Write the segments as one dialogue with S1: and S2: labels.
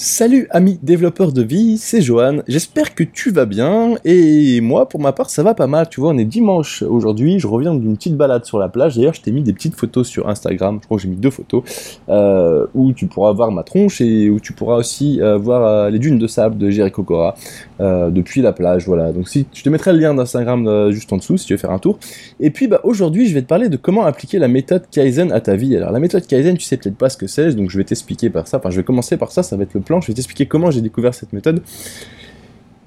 S1: Salut amis développeurs de vie, c'est Johan, j'espère que tu vas bien. Et moi pour ma part ça va pas mal, tu vois on est dimanche aujourd'hui, je reviens d'une petite balade sur la plage, d'ailleurs je t'ai mis des petites photos sur Instagram, je crois que j'ai mis deux photos, euh, où tu pourras voir ma tronche et où tu pourras aussi euh, voir euh, les dunes de sable de Jericho Cora depuis la plage, voilà, donc si je te mettrai le lien d'Instagram juste en dessous si tu veux faire un tour, et puis bah, aujourd'hui je vais te parler de comment appliquer la méthode Kaizen à ta vie, alors la méthode Kaizen tu sais peut-être pas ce que c'est, donc je vais t'expliquer par ça, enfin je vais commencer par ça, ça va être je vais t'expliquer comment j'ai découvert cette méthode.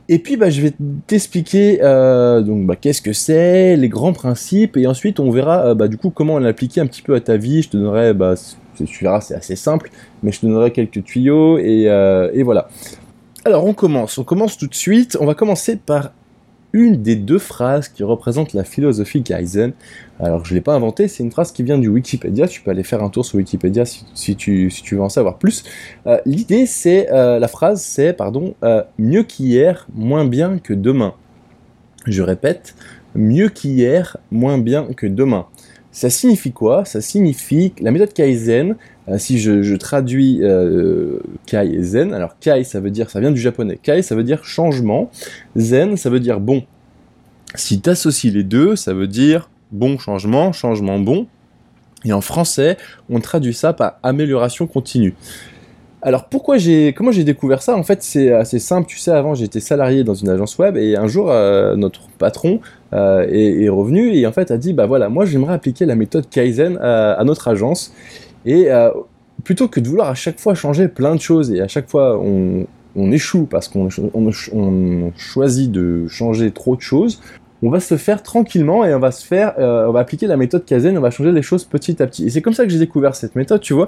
S1: Et puis bah, je vais t'expliquer euh, bah, qu'est-ce que c'est, les grands principes, et ensuite on verra euh, bah, du coup comment l'appliquer un petit peu à ta vie. Je te donnerai, tu verras c'est assez simple, mais je te donnerai quelques tuyaux euh, et voilà. Alors on commence, on commence tout de suite. On va commencer par une des deux phrases qui représentent la philosophie Kaizen. Alors je ne l'ai pas inventée, c'est une phrase qui vient du Wikipédia, tu peux aller faire un tour sur Wikipédia si, tu, veux en savoir plus. Euh, l'idée c'est, euh, la phrase c'est, pardon, euh, mieux qu'hier, moins bien que demain. Je répète, mieux qu'hier, moins bien que demain. Ça signifie quoi? Ça signifie que la méthode Kaizen, si je, traduis euh, Kai et Zen, alors Kai ça veut dire, ça vient du japonais, Kai ça veut dire changement, Zen ça veut dire bon. Si tu associes les deux, ça veut dire bon changement, changement bon. Et en français, on traduit ça par amélioration continue. Alors pourquoi j'ai, comment j'ai découvert ça? En fait, c'est assez simple. Tu sais, avant j'étais salarié dans une agence web et un jour euh, notre patron euh, est, revenu et en fait a dit bah voilà, moi j'aimerais appliquer la méthode Kaizen à, notre agence et euh, plutôt que de vouloir à chaque fois changer plein de choses et à chaque fois on, échoue parce qu'on on choisit de changer trop de choses, on va se faire tranquillement et on va se faire, euh, on va appliquer la méthode Kaizen, on va changer les choses petit à petit. Et c'est comme ça que j'ai découvert cette méthode, tu vois.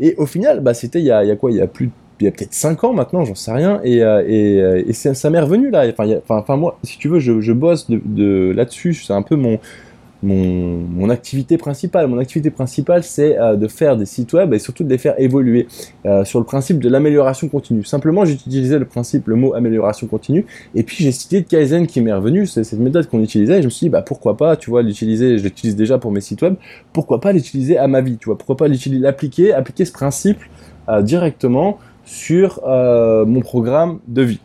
S1: Et au final, bah, c'était il y a, quoi? Il y a plus il y a peut-être 5 ans maintenant, j'en sais rien, et, euh, et, et ça m'est revenu là. Enfin, enfin, moi, si tu veux, je, je bosse de, de là-dessus, c'est un peu mon, mon, activité principale. Mon activité principale, c'est euh, de faire des sites web et surtout de les faire évoluer euh, sur le principe de l'amélioration continue. Simplement, j'utilisais le principe, le mot amélioration continue, et puis j'ai cité Kaizen qui m'est revenu, c'est cette méthode qu'on utilisait, et je me suis dit, bah pourquoi pas, tu vois, l'utiliser, je l'utilise déjà pour mes sites web, pourquoi pas l'utiliser à ma vie, tu vois, pourquoi pas l'appliquer, appliquer ce principe euh, directement sur mon programme de vie.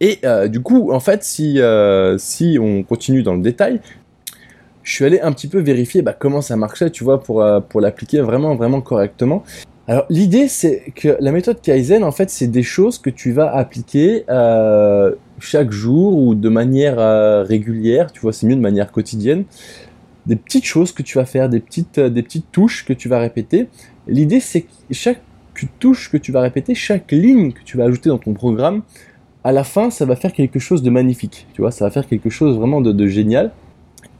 S1: Et du coup, en fait, si, si on continue dans le détail, je suis allé un petit peu vérifier bah, comment ça marchait, tu vois, pour, euh, pour l'appliquer vraiment, vraiment correctement. Alors l'idée c'est que la méthode Kaizen en fait c'est des choses que tu vas appliquer euh, chaque jour ou de manière euh, régulière, tu vois c'est mieux de manière quotidienne, des petites choses que tu vas faire, des petites, des petites touches que tu vas répéter. L'idée c'est que chaque touche que tu vas répéter, chaque ligne que tu vas ajouter dans ton programme, à la fin ça va faire quelque chose de magnifique, tu vois ça va faire quelque chose vraiment de génial.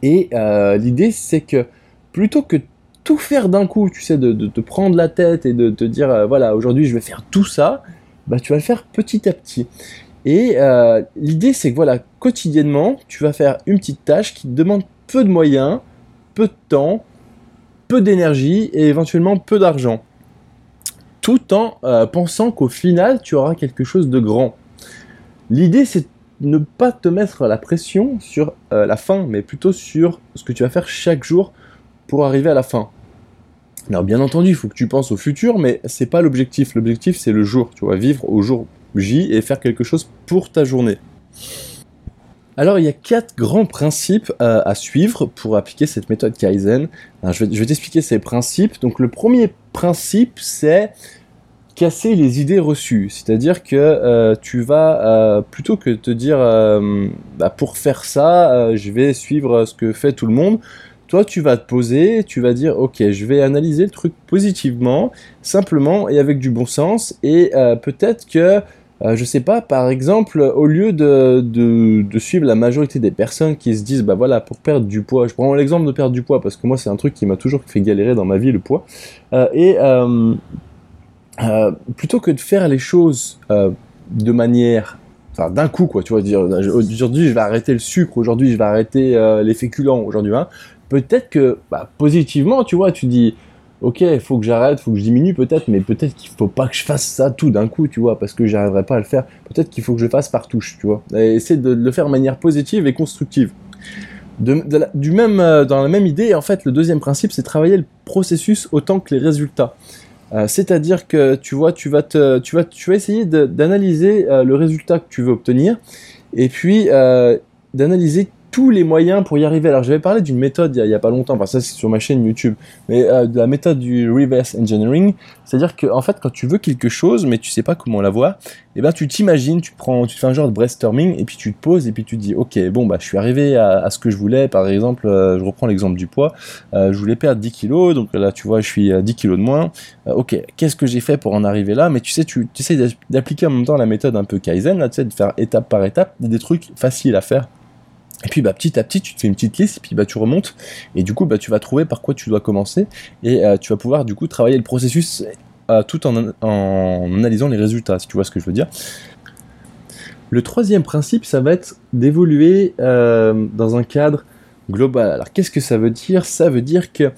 S1: Et euh, l'idée, c'est que plutôt que tout faire d'un coup, tu sais, de, te prendre la tête et de te dire, euh, voilà, aujourd'hui je vais faire tout ça, bah, tu vas le faire petit à petit. Et euh, l'idée, c'est que voilà, quotidiennement, tu vas faire une petite tâche qui te demande peu de moyens, peu de temps, peu d'énergie et éventuellement peu d'argent. Tout en pensant qu'au final, tu auras quelque chose de grand. L'idée, c'est ne pas te mettre la pression sur euh, la fin, mais plutôt sur ce que tu vas faire chaque jour pour arriver à la fin. Alors bien entendu, il faut que tu penses au futur, mais c'est pas l'objectif. L'objectif c'est le jour. Tu vas vivre au jour J et faire quelque chose pour ta journée. Alors il y a quatre grands principes euh, à suivre pour appliquer cette méthode Kaizen. je vais, t'expliquer ces principes. Donc le premier principe c'est casser les idées reçues. C'est-à-dire que euh, tu vas, euh, plutôt que te dire, euh, bah, pour faire ça, je vais suivre ce que fait tout le monde, toi tu vas te poser, tu vas dire, ok, je vais analyser le truc positivement, simplement et avec du bon sens, et peut-être que, je sais pas, par exemple, au lieu de, de, suivre la majorité des personnes qui se disent, bah voilà, pour perdre du poids, je prends l'exemple de perdre du poids, parce que moi c'est un truc qui m'a toujours fait galérer dans ma vie, le poids, et euh, plutôt que de faire les choses euh, de manière enfin d'un coup quoi tu vois dire aujourd'hui je vais arrêter le sucre aujourd'hui je vais arrêter euh, les féculents aujourd'hui hein, peut-être que bah, positivement tu vois tu dis ok il faut que j'arrête faut que je diminue peut-être mais peut-être qu'il faut pas que je fasse ça tout d'un coup tu vois parce que j'arriverai pas à le faire. Peut-être qu'il faut que je fasse par touche tu vois. Et de, le faire de manière positive et constructive. Du même, dans la même idée, en fait, le deuxième principe, c'est travailler le processus autant que les résultats. C'est-à-dire que tu vois, tu vas te, tu vas, tu vas essayer d'analyser le résultat que tu veux obtenir, et puis d'analyser tous les moyens pour y arriver. Alors j'avais parlé d'une méthode il y, a, pas longtemps, enfin ça c'est sur ma chaîne YouTube, mais euh, de la méthode du reverse engineering, c'est-à-dire que en fait quand tu veux quelque chose mais tu sais pas comment la voir, et eh ben tu t'imagines, tu prends, tu fais un genre de brainstorming et puis tu te poses et puis tu te dis ok bon bah je suis arrivé à, ce que je voulais, par exemple euh, je reprends l'exemple du poids, euh, je voulais perdre 10 kilos, donc là tu vois je suis à 10 kilos de moins, ok qu'est-ce que j'ai fait pour en arriver là, mais tu sais tu, tu essaies d'appliquer en même temps la méthode un peu Kaizen, là, tu sais de faire étape par étape, des trucs faciles à faire et puis bah, petit à petit, tu te fais une petite liste, puis bah, tu remontes, et du coup bah, tu vas trouver par quoi tu dois commencer, et euh, tu vas pouvoir du coup travailler le processus euh, tout en, analysant les résultats, si tu vois ce que je veux dire. Le troisième principe, ça va être d'évoluer euh, dans un cadre global. Alors qu'est-ce que ça veut dire? Ça veut dire que...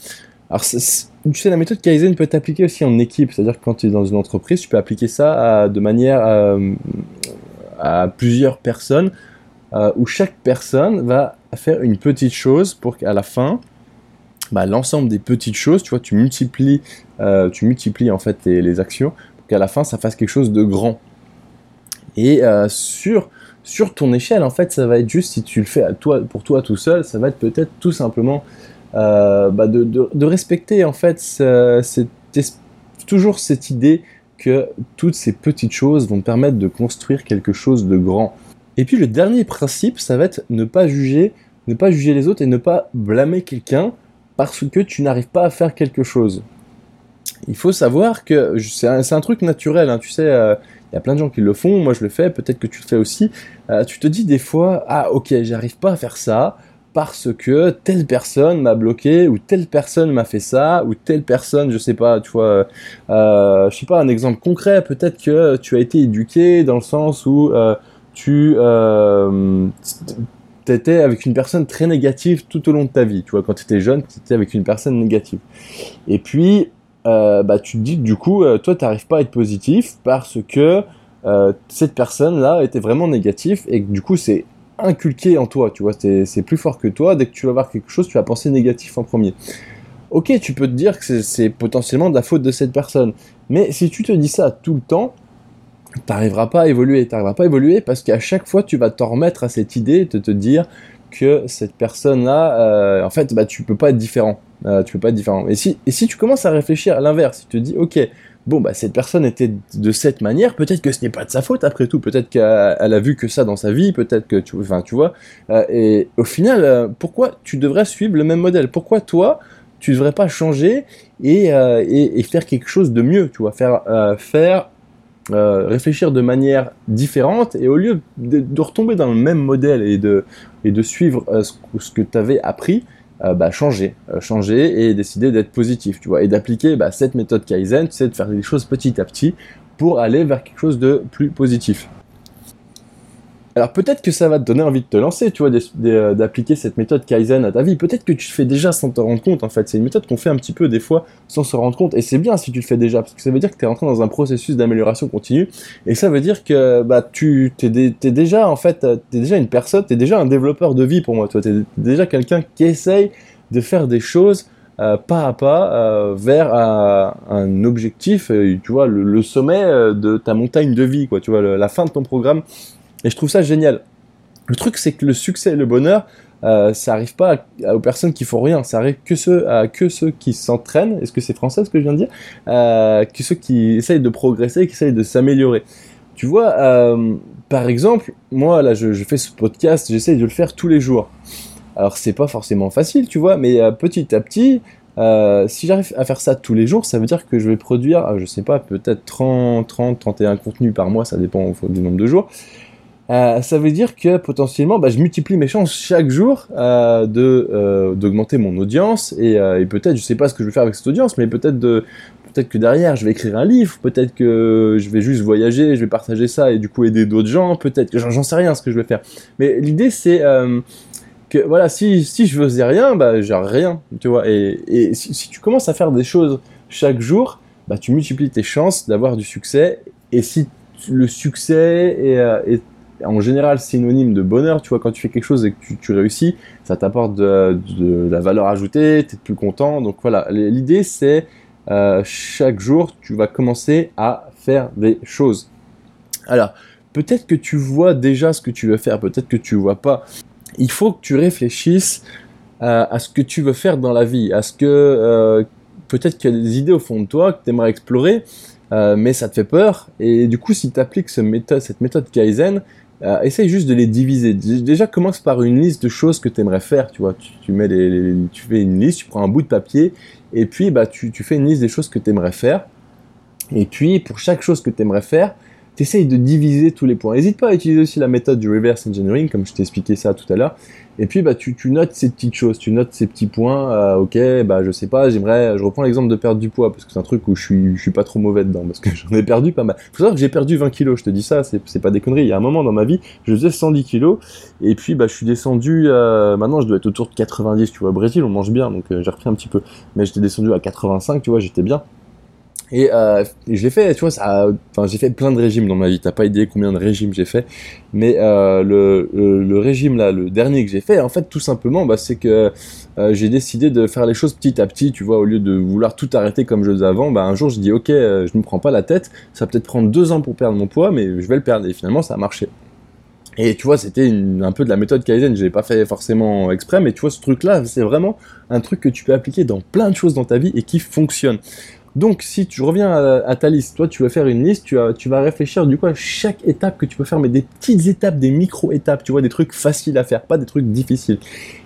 S1: Alors, tu sais, la méthode Kaizen peut être appliquée aussi en équipe, c'est-à-dire que quand tu es dans une entreprise, tu peux appliquer ça de manière à plusieurs personnes euh, où chaque personne va faire une petite chose pour qu'à la fin, bah, l'ensemble des petites choses, tu vois, tu multiplies, euh, tu multiplies en fait les, actions pour qu'à la fin ça fasse quelque chose de grand. Et euh, sur sur ton échelle, en fait, ça va être juste si tu le fais toi, pour toi tout seul, ça va être peut-être tout simplement bah, de, de, respecter en fait toujours cette idée que toutes ces petites choses vont te permettre de construire quelque chose de grand. Et puis le dernier principe, ça va être ne pas juger, ne pas juger les autres et ne pas blâmer quelqu'un parce que tu n'arrives pas à faire quelque chose. Il faut savoir que c'est un, truc naturel, hein. tu sais, euh, il y a plein de gens qui le font, moi je le fais, peut-être que tu le fais aussi. Euh, tu te dis des fois, ah ok, j'arrive pas à faire ça parce que telle personne m'a bloqué ou telle personne m'a fait ça ou telle personne, je sais pas, tu vois, euh, je sais pas un exemple concret, peut-être que tu as été éduqué dans le sens où tu euh, étais avec une personne très négative tout au long de ta vie. Tu vois, quand tu étais jeune, tu étais avec une personne négative. Et puis, euh, bah, tu te dis du coup, euh, toi, tu n'arrives pas à être positif parce que euh, cette personne-là était vraiment négative et que du coup, c'est inculqué en toi. Tu vois, c'est plus fort que toi. Dès que tu vas voir quelque chose, tu vas penser négatif en premier. Ok, tu peux te dire que c'est potentiellement de la faute de cette personne. Mais si tu te dis ça tout le temps, t'arriveras pas à évoluer. T'arriveras pas à évoluer parce qu'à chaque fois, tu vas t'en remettre à cette idée de te dire que cette personne-là, euh, en fait, bah, tu peux pas être différent. Euh, tu peux pas être différent. Et si, et si tu commences à réfléchir à l'inverse, tu te dis, ok, bon, bah, cette personne était de cette manière, peut-être que ce n'est pas de sa faute après tout, peut-être qu'elle a vu que ça dans sa vie, peut-être que tu, enfin, tu vois. Euh, et au final, pourquoi tu devrais suivre le même modèle? Pourquoi toi, tu devrais pas changer et, et, faire quelque chose de mieux, tu vois, faire, faire euh, réfléchir de manière différente et au lieu de, retomber dans le même modèle et de, et suivre euh, ce, que tu avais appris, euh, bah, changer, changer et décider d'être positif, tu vois, et d'appliquer bah, cette méthode Kaizen, sais, de faire des choses petit à petit pour aller vers quelque chose de plus positif. Alors peut-être que ça va te donner envie de te lancer, tu vois, euh, d'appliquer cette méthode Kaizen à ta vie. Peut-être que tu le fais déjà sans te rendre compte, en fait. C'est une méthode qu'on fait un petit peu des fois sans se rendre compte. Et c'est bien si tu le fais déjà, parce que ça veut dire que tu es rentré dans un processus d'amélioration continue. Et ça veut dire que bah, tu es, déjà, en fait, tu es déjà une personne, tu es déjà un développeur de vie pour moi. Tu es déjà quelqu'un qui essaye de faire des choses euh, pas à pas euh, vers un objectif, tu vois, le, sommet de ta montagne de vie, quoi, tu vois, la fin de ton programme et je trouve ça génial. Le truc, c'est que le succès et le bonheur, euh, ça arrive pas aux personnes qui font rien, ça arrive que ceux, que ceux qui s'entraînent, est-ce que c'est français ce que je viens de dire? Euh, Que ceux qui essayent de progresser, qui essayent de s'améliorer. Tu vois, euh, par exemple, moi là je, fais ce podcast, j'essaye de le faire tous les jours. Alors c'est pas forcément facile, tu vois, mais petit à petit, si j'arrive à faire ça tous les jours, ça veut dire que je vais produire, je sais pas, peut-être 30, 30, 31 contenus par mois, ça dépend du nombre de jours. Euh, ça veut dire que potentiellement, bah, je multiplie mes chances chaque jour euh, de euh, d'augmenter mon audience et, et peut-être, je sais pas ce que je vais faire avec cette audience, mais peut-être de peut-être que derrière, je vais écrire un livre, peut-être que je vais juste voyager, je vais partager ça et du coup aider d'autres gens, peut-être que j'en sais rien ce que je vais faire. Mais l'idée c'est que voilà, si, si je faisais rien, bah j'ai rien, tu vois. Et, et si, si, tu commences à faire des choses chaque jour, bah tu multiplies tes chances d'avoir du succès. Et si le succès est, est en général synonyme de bonheur. Tu vois, quand tu fais quelque chose et que tu, réussis, ça t'apporte de, la valeur ajoutée, tu es plus content. Donc voilà, l'idée c'est euh, chaque jour, tu vas commencer à faire des choses. Alors, peut-être que tu vois déjà ce que tu veux faire, peut-être que tu vois pas. Il faut que tu réfléchisses euh, à ce que tu veux faire dans la vie, à ce que euh, peut-être qu'il y a des idées au fond de toi que tu aimerais explorer, mais ça te fait peur. Et du coup, si tu appliques cette méthode Kaizen, euh, essaye juste de les diviser. Déjà, commence par une liste de choses que tu aimerais faire. Tu vois, tu, mets les, tu fais une liste, tu prends un bout de papier, et puis bah, tu, tu fais une liste des choses que tu aimerais faire. Et puis, pour chaque chose que tu aimerais faire, tu de diviser tous les points. N'hésite pas à utiliser aussi la méthode du reverse engineering, comme je t'ai expliqué ça tout à l'heure. Et puis, bah, tu, notes ces petites choses, tu notes ces petits points. Euh, ok, bah, je sais pas, j'aimerais, je reprends l'exemple de perdre du poids, parce que c'est un truc où je suis, je suis pas trop mauvais dedans, parce que j'en ai perdu pas mal. Faut savoir que j'ai perdu 20 kilos, je te dis ça, c'est pas des conneries. Il y a un moment dans ma vie, je faisais 110 kilos, et puis, bah, je suis descendu, euh, maintenant, je dois être autour de 90, tu vois. Au Brésil, on mange bien, donc euh, j'ai repris un petit peu. Mais j'étais descendu à 85, tu vois, j'étais bien. Et euh, j'ai fait, tu vois, ça, enfin, j'ai fait plein de régimes dans ma vie. T'as pas idée combien de régimes j'ai fait, mais euh, le, le, régime là, le dernier que j'ai fait, en fait, tout simplement, bah, c'est que euh, j'ai décidé de faire les choses petit à petit. Tu vois, au lieu de vouloir tout arrêter comme je faisais avant, bah, un jour, je dis, ok, je me prends pas la tête. Ça va peut-être prendre deux ans pour perdre mon poids, mais je vais le perdre. Et finalement, ça a marché. Et tu vois, c'était un peu de la méthode Kaizen, je l'ai pas fait forcément exprès, mais tu vois, ce truc-là, c'est vraiment un truc que tu peux appliquer dans plein de choses dans ta vie et qui fonctionne. Donc, si tu reviens à, ta liste, toi, tu veux faire une liste, tu, vas réfléchir du coup à chaque étape que tu peux faire, mais des petites étapes, des micro-étapes, tu vois, des trucs faciles à faire, pas des trucs difficiles.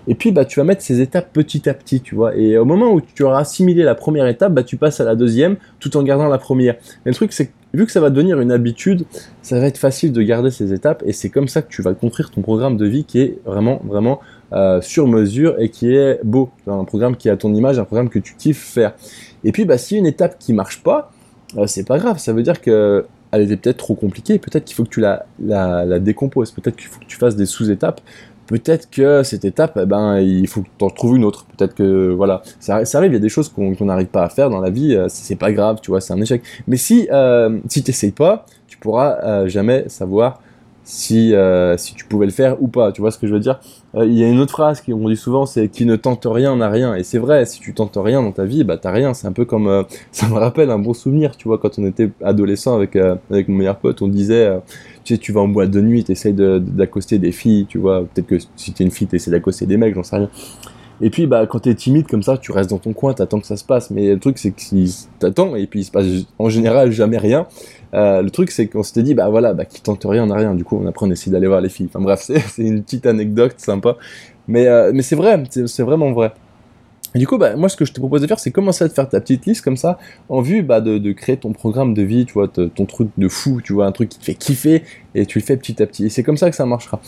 S1: Et puis, bah, tu vas mettre ces étapes petit à petit, tu vois. Et au moment où tu auras assimilé la première étape, bah, tu passes à la deuxième, tout en gardant la première. Mais le truc, c'est que vu que ça va devenir une habitude, ça va être facile de garder ces étapes, et c'est comme ça que tu vas construire ton programme de vie qui est vraiment, vraiment euh, sur mesure et qui est beau. Un programme qui est à ton image, un programme que tu kiffes faire. Et puis, bah, si une étape qui marche pas, euh, c'est pas grave. Ça veut dire que elle était peut-être trop compliquée. Peut-être qu'il faut que tu la, la, la décomposes. Peut-être qu'il faut que tu fasses des sous-étapes. Peut-être que cette étape, eh ben, il faut que tu en trouves une autre. Peut-être que, voilà, ça, arrive, il y a des choses qu'on n'arrive pas à faire dans la vie, euh, c'est pas grave, tu vois, c'est un échec. Mais si, euh, si t'essayes pas, tu pourras euh, jamais savoir si, euh, si tu pouvais le faire ou pas. Tu vois ce que je veux dire? Euh, Il y a une autre phrase qu'on dit souvent, c'est qui ne tente rien n'a rien. Et c'est vrai, si tu tentes rien dans ta vie, bah t'as rien. C'est un peu comme, euh, ça me rappelle un bon souvenir, tu vois, quand on était adolescent avec avec mon meilleur pote, on disait, tu sais, tu vas en boîte de nuit, t'essayes d'accoster des filles, tu vois. Peut-être que si t'es une fille, t'essayes d'accoster des mecs, j'en sais rien. Et puis, bah, quand t'es timide comme ça, tu restes dans ton coin, t'attends que ça se passe. Mais le truc, c'est que t'attends, et puis il se passe en général jamais rien, euh, le truc, c'est qu'on s'était dit, bah voilà, bah, qui tente rien n'a rien. Du coup, on après, on essaie d'aller voir les filles. Enfin bref, c'est une petite anecdote sympa. Mais, euh, mais c'est vrai, c'est vraiment vrai. Du coup, bah, moi, ce que je te propose de faire, c'est commencer à te faire ta petite liste comme ça, en vue bah, de créer ton programme de vie, tu vois, ton truc de fou, tu vois, un truc qui te fait kiffer, et tu le fais petit à petit. Et c'est comme ça que ça marchera.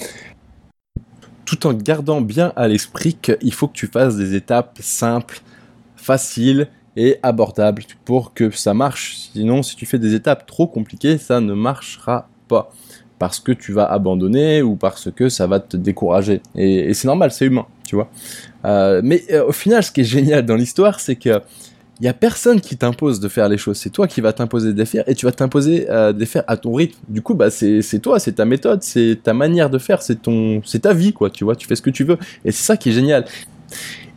S1: Tout en gardant bien à l'esprit qu'il faut que tu fasses des étapes simples, faciles, et abordable pour que ça marche. Sinon, si tu fais des étapes trop compliquées, ça ne marchera pas. Parce que tu vas abandonner ou parce que ça va te décourager. Et, c'est normal, c'est humain, tu vois. Euh, mais euh, au final, ce qui est génial dans l'histoire, c'est que il y a personne qui t'impose de faire les choses. C'est toi qui vas t'imposer de faire et tu vas t'imposer euh, de les faire à ton rythme. Du coup, bah c'est toi, c'est ta méthode, c'est ta manière de faire, c'est ton, c'est ta vie quoi. Tu vois, tu fais ce que tu veux et c'est ça qui est génial.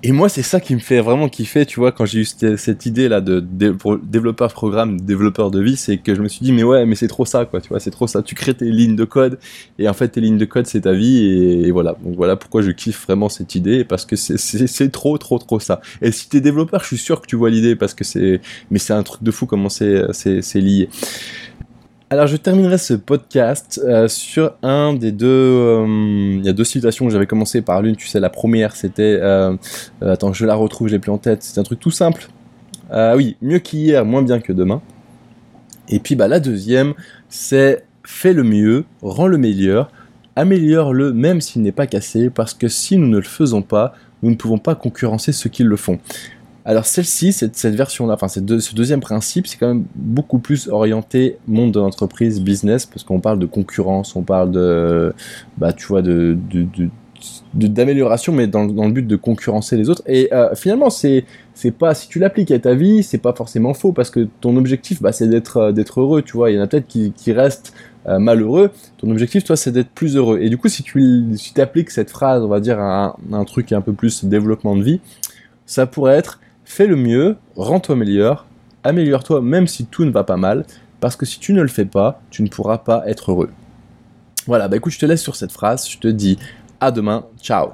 S1: Et moi, c'est ça qui me fait vraiment kiffer, tu vois, quand j'ai eu cette idée là de, développeur programme, développeur de vie, c'est que je me suis dit, mais ouais, mais c'est trop ça, quoi, tu vois, c'est trop ça. Tu crées tes lignes de code, et en fait, tes lignes de code, c'est ta vie, et, voilà. Donc voilà pourquoi je kiffe vraiment cette idée, parce que c'est trop, trop, trop ça. Et si t'es développeur, je suis sûr que tu vois l'idée, parce que c'est, mais c'est un truc de fou comment c'est lié. Alors je terminerai ce podcast euh, sur un des deux... Euh, il y a deux citations que j'avais commencé par l'une, tu sais, la première c'était... Euh, attends, je la retrouve, j'ai plus en tête, c'est un truc tout simple. oui, mieux qu'hier, moins bien que demain. Et puis bah, la deuxième, c'est fais le mieux, rends le meilleur, améliore-le même s'il n'est pas cassé, parce que si nous ne le faisons pas, nous ne pouvons pas concurrencer ceux qui le font. Alors celle-ci, cette, version-là, enfin ce deuxième principe, c'est quand même beaucoup plus orienté monde de l'entreprise, business, parce qu'on parle de concurrence, on parle de, bah tu vois, de, d'amélioration, mais dans, le but de concurrencer les autres. Et euh, finalement, c'est c'est pas si tu l'appliques à ta vie, c'est pas forcément faux parce que ton objectif, bah, c'est d'être euh, d'être heureux. Tu vois, il y en a peut-être qui, qui restent euh, malheureux. Ton objectif, toi, c'est d'être plus heureux. Et du coup, si tu si appliques cette phrase, on va dire un, un truc un peu plus développement de vie, ça pourrait être fais le mieux, rends-toi meilleur, améliore-toi même si tout ne va pas mal, parce que si tu ne le fais pas, tu ne pourras pas être heureux. Voilà, bah écoute, je te laisse sur cette phrase, je te dis à demain, ciao